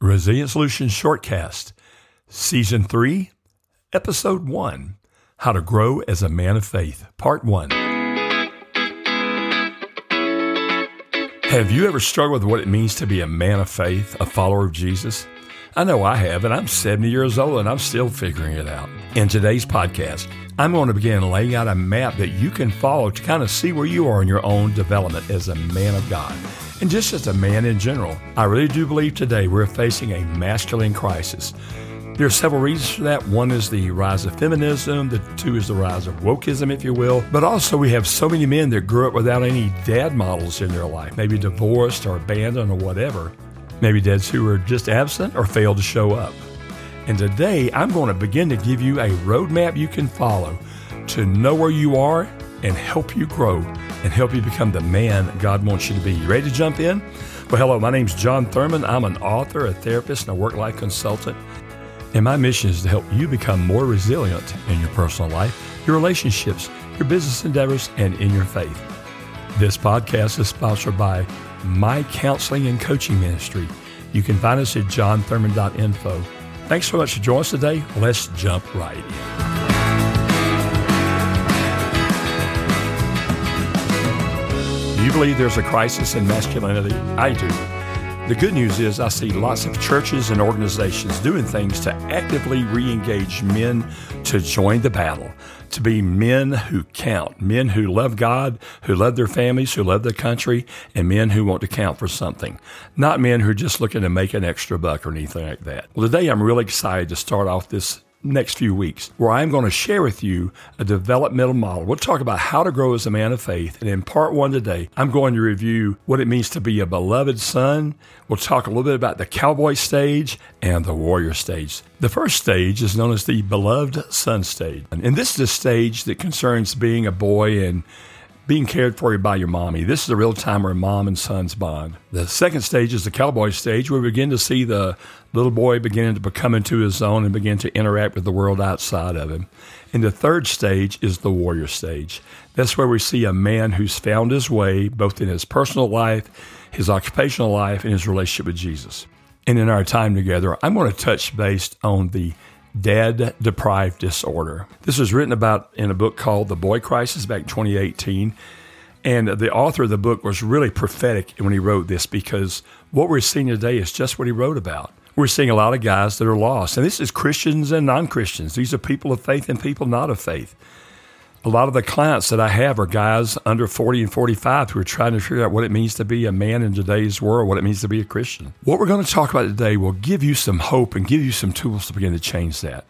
Resilient Solutions Shortcast, Season 3, Episode 1 How to Grow as a Man of Faith, Part 1. Have you ever struggled with what it means to be a man of faith, a follower of Jesus? I know I have, and I'm 70 years old and I'm still figuring it out. In today's podcast, I'm going to begin laying out a map that you can follow to kind of see where you are in your own development as a man of God and just as a man in general. I really do believe today we're facing a masculine crisis. There are several reasons for that. One is the rise of feminism, the two is the rise of wokeism, if you will. But also, we have so many men that grew up without any dad models in their life, maybe divorced or abandoned or whatever. Maybe dads who are just absent or failed to show up. And today, I'm going to begin to give you a roadmap you can follow to know where you are and help you grow and help you become the man God wants you to be. You ready to jump in? Well, hello, my name's John Thurman. I'm an author, a therapist, and a work life consultant. And my mission is to help you become more resilient in your personal life, your relationships, your business endeavors, and in your faith. This podcast is sponsored by My Counseling and Coaching Ministry. You can find us at johnthurman.info. Thanks so much for joining us today. Let's jump right in. You believe there's a crisis in masculinity? I do. The good news is, I see lots of churches and organizations doing things to actively re engage men to join the battle, to be men who count, men who love God, who love their families, who love their country, and men who want to count for something. Not men who are just looking to make an extra buck or anything like that. Well, today I'm really excited to start off this next few weeks, where I'm going to share with you a developmental model. We'll talk about how to grow as a man of faith. And in part one today, I'm going to review what it means to be a beloved son. We'll talk a little bit about the cowboy stage and the warrior stage. The first stage is known as the beloved son stage. And this is a stage that concerns being a boy and being cared for by your mommy. This is a real time where mom and sons bond. The second stage is the cowboy stage, where we begin to see the little boy beginning to become into his own and begin to interact with the world outside of him. And the third stage is the warrior stage. That's where we see a man who's found his way, both in his personal life, his occupational life, and his relationship with Jesus. And in our time together, I'm going to touch based on the dad deprived disorder. This was written about in a book called The Boy Crisis back in 2018. And the author of the book was really prophetic when he wrote this because what we're seeing today is just what he wrote about. We're seeing a lot of guys that are lost. And this is Christians and non Christians. These are people of faith and people not of faith a lot of the clients that I have are guys under 40 and 45 who are trying to figure out what it means to be a man in today's world, what it means to be a Christian. What we're going to talk about today will give you some hope and give you some tools to begin to change that.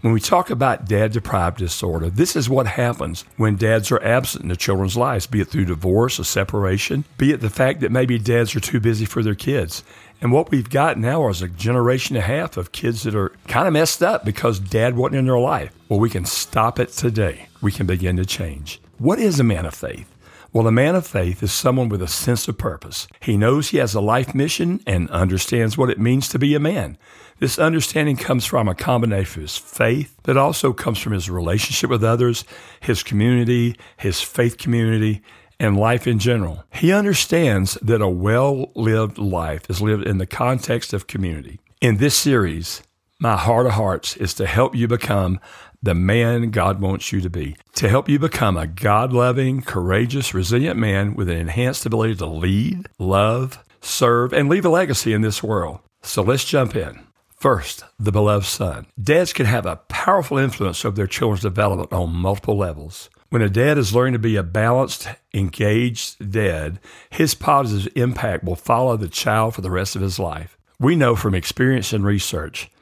When we talk about dad deprived disorder, this is what happens when dads are absent in the children's lives, be it through divorce or separation, be it the fact that maybe dads are too busy for their kids. And what we've got now is a generation and a half of kids that are kind of messed up because dad wasn't in their life. Well, we can stop it today. We can begin to change. What is a man of faith? Well, a man of faith is someone with a sense of purpose. He knows he has a life mission and understands what it means to be a man. This understanding comes from a combination of his faith, but also comes from his relationship with others, his community, his faith community, and life in general. He understands that a well lived life is lived in the context of community. In this series, my heart of hearts is to help you become the man God wants you to be, to help you become a God loving, courageous, resilient man with an enhanced ability to lead, love, serve, and leave a legacy in this world. So let's jump in. First, the beloved son. Dads can have a powerful influence over their children's development on multiple levels. When a dad is learning to be a balanced, engaged dad, his positive impact will follow the child for the rest of his life. We know from experience and research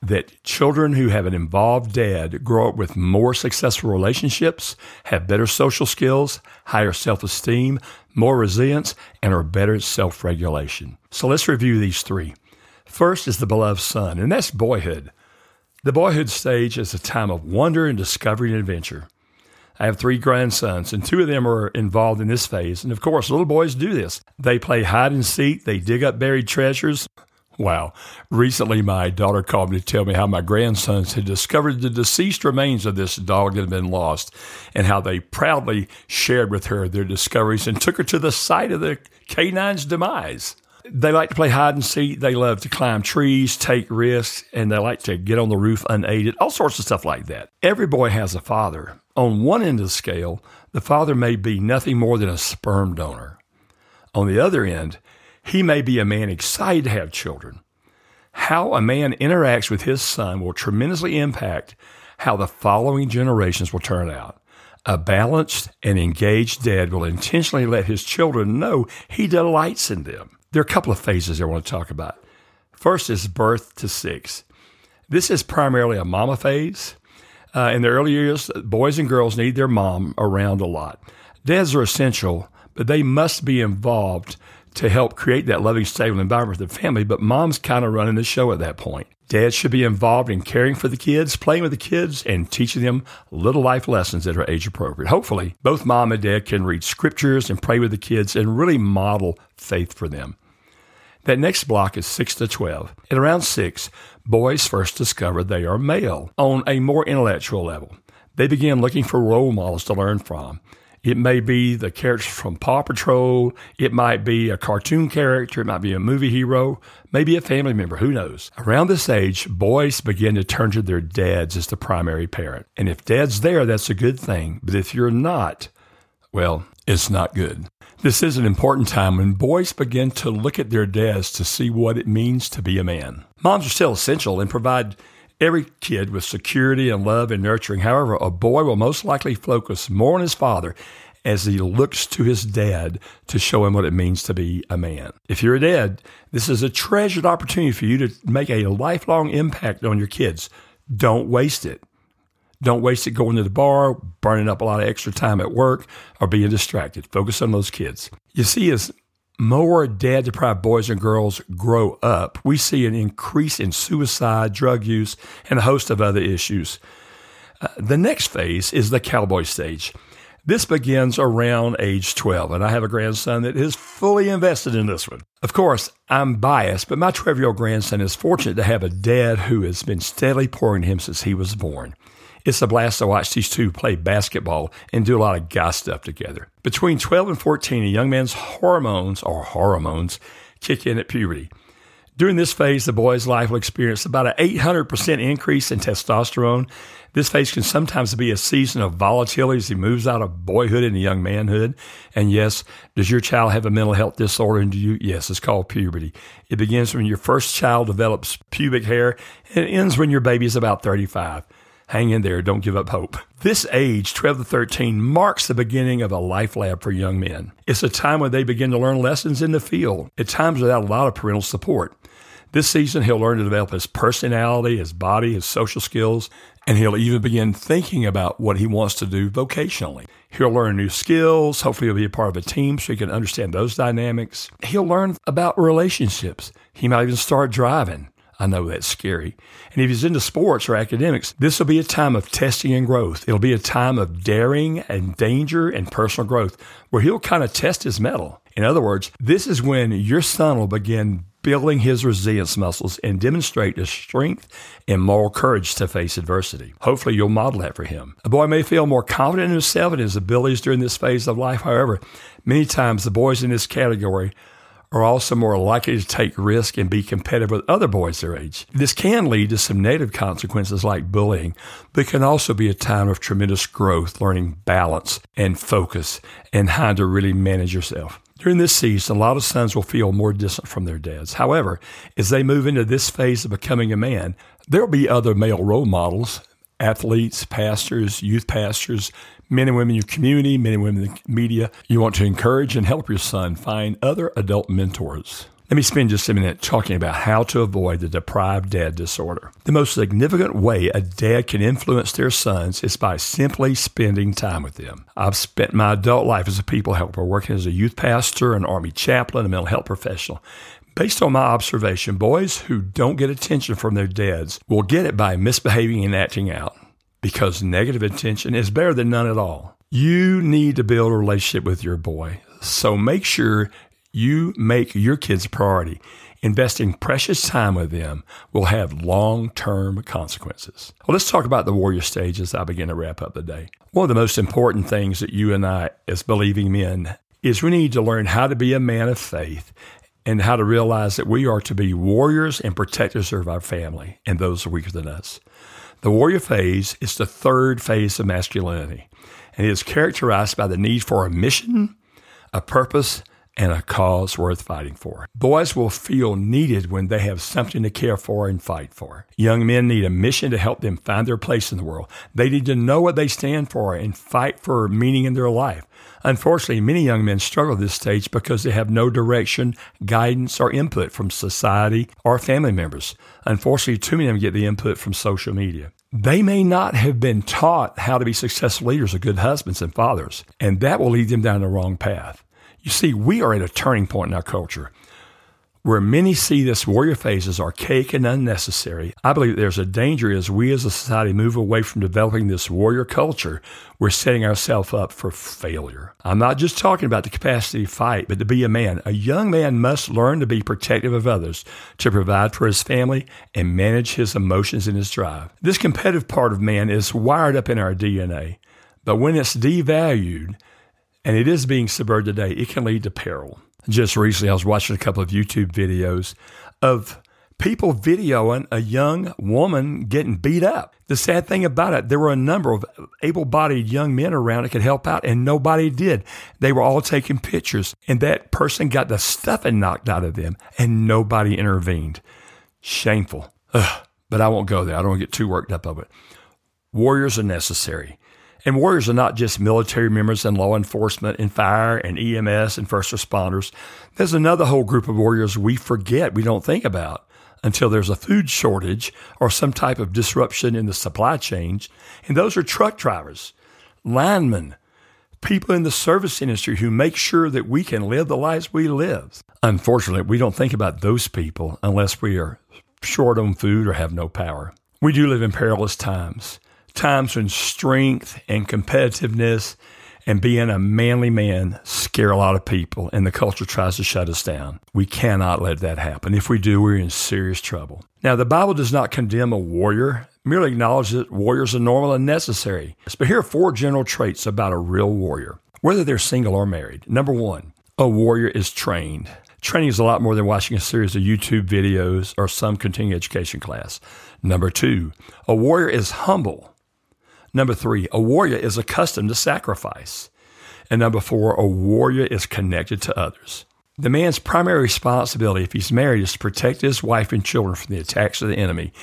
that children who have an involved dad grow up with more successful relationships, have better social skills, higher self esteem, more resilience, and are better at self regulation. So let's review these three. First is the beloved son, and that's boyhood. The boyhood stage is a time of wonder and discovery and adventure. I have three grandsons, and two of them are involved in this phase. And of course, little boys do this. They play hide and seek, they dig up buried treasures. Wow. Recently, my daughter called me to tell me how my grandsons had discovered the deceased remains of this dog that had been lost and how they proudly shared with her their discoveries and took her to the site of the canine's demise. They like to play hide and seek. They love to climb trees, take risks, and they like to get on the roof unaided, all sorts of stuff like that. Every boy has a father. On one end of the scale, the father may be nothing more than a sperm donor. On the other end, he may be a man excited to have children. How a man interacts with his son will tremendously impact how the following generations will turn out. A balanced and engaged dad will intentionally let his children know he delights in them. There are a couple of phases I want to talk about. First is birth to six. This is primarily a mama phase. Uh, in the early years, boys and girls need their mom around a lot. Dads are essential, but they must be involved to help create that loving, stable environment for the family. But mom's kind of running the show at that point. Dad should be involved in caring for the kids, playing with the kids, and teaching them little life lessons that are age appropriate. Hopefully, both mom and dad can read scriptures and pray with the kids and really model faith for them. That next block is 6 to 12. At around 6, boys first discover they are male on a more intellectual level. They begin looking for role models to learn from. It may be the characters from Paw Patrol. It might be a cartoon character. It might be a movie hero, maybe a family member. Who knows? Around this age, boys begin to turn to their dads as the primary parent. And if dad's there, that's a good thing. But if you're not, well, it's not good. This is an important time when boys begin to look at their dads to see what it means to be a man. Moms are still essential and provide every kid with security and love and nurturing. However, a boy will most likely focus more on his father as he looks to his dad to show him what it means to be a man. If you're a dad, this is a treasured opportunity for you to make a lifelong impact on your kids. Don't waste it. Don't waste it going to the bar, burning up a lot of extra time at work, or being distracted. Focus on those kids. You see, as more dad deprived boys and girls grow up, we see an increase in suicide, drug use, and a host of other issues. Uh, the next phase is the cowboy stage. This begins around age 12, and I have a grandson that is fully invested in this one. Of course, I'm biased, but my 12 year old grandson is fortunate to have a dad who has been steadily pouring him since he was born. It's a blast to watch these two play basketball and do a lot of guy stuff together. Between 12 and 14, a young man's hormones, or hormones, kick in at puberty. During this phase, the boy's life will experience about an 800% increase in testosterone. This phase can sometimes be a season of volatility as he moves out of boyhood into young manhood. And yes, does your child have a mental health disorder? Do you? Yes, it's called puberty. It begins when your first child develops pubic hair and it ends when your baby is about 35 hang in there. Don't give up hope. This age, 12 to 13, marks the beginning of a life lab for young men. It's a time when they begin to learn lessons in the field, at times without a lot of parental support. This season, he'll learn to develop his personality, his body, his social skills, and he'll even begin thinking about what he wants to do vocationally. He'll learn new skills. Hopefully, he'll be a part of a team so he can understand those dynamics. He'll learn about relationships. He might even start driving. I know that's scary. And if he's into sports or academics, this will be a time of testing and growth. It'll be a time of daring and danger and personal growth where he'll kind of test his mettle. In other words, this is when your son will begin building his resilience muscles and demonstrate the strength and moral courage to face adversity. Hopefully, you'll model that for him. A boy may feel more confident in himself and his abilities during this phase of life. However, many times the boys in this category are also more likely to take risk and be competitive with other boys their age. This can lead to some negative consequences like bullying, but can also be a time of tremendous growth, learning balance and focus and how to really manage yourself. During this season, a lot of sons will feel more distant from their dads. However, as they move into this phase of becoming a man, there will be other male role models athletes, pastors, youth pastors, men and women in your community, men and women in the media. You want to encourage and help your son find other adult mentors. Let me spend just a minute talking about how to avoid the deprived dad disorder. The most significant way a dad can influence their sons is by simply spending time with them. I've spent my adult life as a people helper, working as a youth pastor, an army chaplain, a mental health professional. Based on my observation, boys who don't get attention from their dads will get it by misbehaving and acting out because negative attention is better than none at all. You need to build a relationship with your boy. So make sure you make your kids a priority. Investing precious time with them will have long term consequences. Well, let's talk about the warrior stage as I begin to wrap up the day. One of the most important things that you and I, as believing men, is we need to learn how to be a man of faith and how to realize that we are to be warriors and protectors of our family and those weaker than us. The warrior phase is the third phase of masculinity, and it is characterized by the need for a mission, a purpose, and a cause worth fighting for. Boys will feel needed when they have something to care for and fight for. Young men need a mission to help them find their place in the world. They need to know what they stand for and fight for meaning in their life. Unfortunately, many young men struggle at this stage because they have no direction, guidance, or input from society or family members. Unfortunately, too many of them get the input from social media. They may not have been taught how to be successful leaders or good husbands and fathers, and that will lead them down the wrong path. You see, we are at a turning point in our culture where many see this warrior phase as archaic and unnecessary. I believe there's a danger as we as a society move away from developing this warrior culture, we're setting ourselves up for failure. I'm not just talking about the capacity to fight, but to be a man. A young man must learn to be protective of others, to provide for his family, and manage his emotions and his drive. This competitive part of man is wired up in our DNA, but when it's devalued, and it is being subverted today, it can lead to peril. Just recently, I was watching a couple of YouTube videos of people videoing a young woman getting beat up. The sad thing about it, there were a number of able bodied young men around that could help out, and nobody did. They were all taking pictures, and that person got the stuffing knocked out of them, and nobody intervened. Shameful. Ugh, but I won't go there. I don't want to get too worked up of it. Warriors are necessary. And warriors are not just military members and law enforcement and fire and EMS and first responders. There's another whole group of warriors we forget, we don't think about until there's a food shortage or some type of disruption in the supply chain. And those are truck drivers, linemen, people in the service industry who make sure that we can live the lives we live. Unfortunately, we don't think about those people unless we are short on food or have no power. We do live in perilous times times when strength and competitiveness and being a manly man scare a lot of people and the culture tries to shut us down. We cannot let that happen. If we do, we're in serious trouble. Now, the Bible does not condemn a warrior, merely acknowledges that warriors are normal and necessary. But here are four general traits about a real warrior, whether they're single or married. Number one, a warrior is trained. Training is a lot more than watching a series of YouTube videos or some continuing education class. Number two, a warrior is humble. Number three, a warrior is accustomed to sacrifice. And number four, a warrior is connected to others. The man's primary responsibility, if he's married, is to protect his wife and children from the attacks of the enemy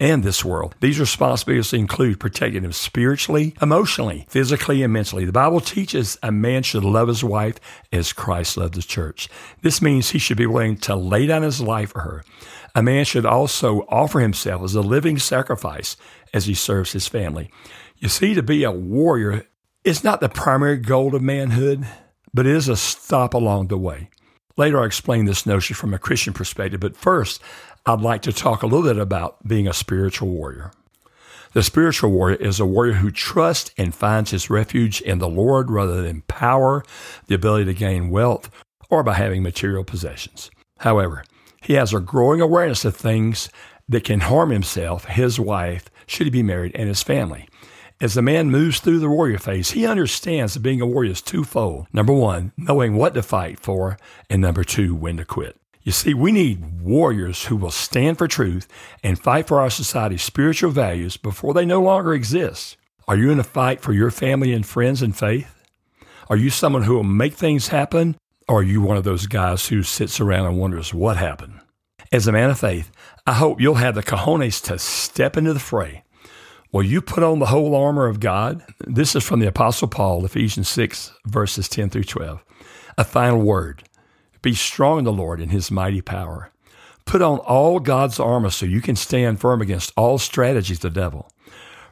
and this world. These responsibilities include protecting him spiritually, emotionally, physically, and mentally. The Bible teaches a man should love his wife as Christ loved the church. This means he should be willing to lay down his life for her. A man should also offer himself as a living sacrifice as he serves his family. You see, to be a warrior is not the primary goal of manhood, but it is a stop along the way. Later, I'll explain this notion from a Christian perspective, but first, I'd like to talk a little bit about being a spiritual warrior. The spiritual warrior is a warrior who trusts and finds his refuge in the Lord rather than power, the ability to gain wealth, or by having material possessions. However, he has a growing awareness of things that can harm himself, his wife, should he be married, and his family. As the man moves through the warrior phase, he understands that being a warrior is twofold. Number one, knowing what to fight for, and number two, when to quit. You see, we need warriors who will stand for truth and fight for our society's spiritual values before they no longer exist. Are you in a fight for your family and friends and faith? Are you someone who will make things happen? Or are you one of those guys who sits around and wonders what happened? As a man of faith, I hope you'll have the cojones to step into the fray Will you put on the whole armor of God? This is from the Apostle Paul, Ephesians 6, verses 10 through 12. A final word Be strong in the Lord in his mighty power. Put on all God's armor so you can stand firm against all strategies of the devil.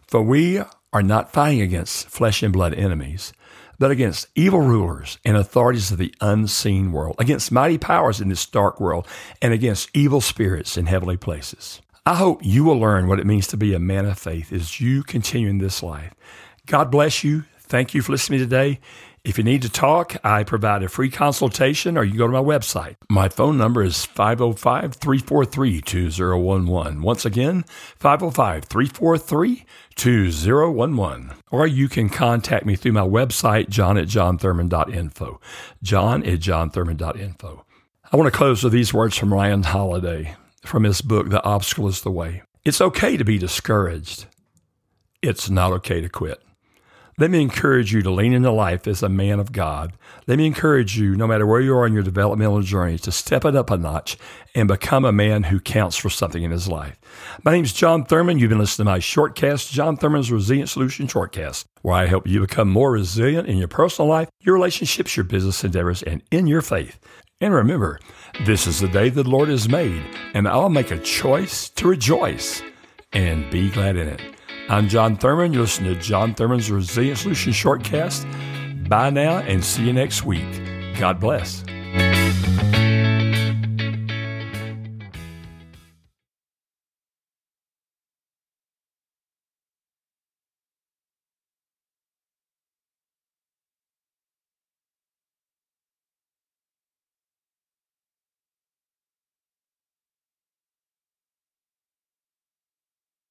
For we are not fighting against flesh and blood enemies, but against evil rulers and authorities of the unseen world, against mighty powers in this dark world, and against evil spirits in heavenly places. I hope you will learn what it means to be a man of faith as you continue in this life. God bless you. Thank you for listening today. If you need to talk, I provide a free consultation or you go to my website. My phone number is 505 343 2011. Once again, 505 343 2011. Or you can contact me through my website, john at johnthurman.info. John at johnthurman.info. I want to close with these words from Ryan Holiday from his book, The Obstacle is the Way. It's okay to be discouraged. It's not okay to quit. Let me encourage you to lean into life as a man of God. Let me encourage you, no matter where you are in your developmental journey, to step it up a notch and become a man who counts for something in his life. My name is John Thurman. You've been listening to my shortcast, John Thurman's Resilient Solution Shortcast, where I help you become more resilient in your personal life, your relationships, your business endeavors, and in your faith. And remember, this is the day the Lord has made, and I'll make a choice to rejoice and be glad in it. I'm John Thurman. You're listening to John Thurman's Resilient Solutions Shortcast. Bye now and see you next week. God bless.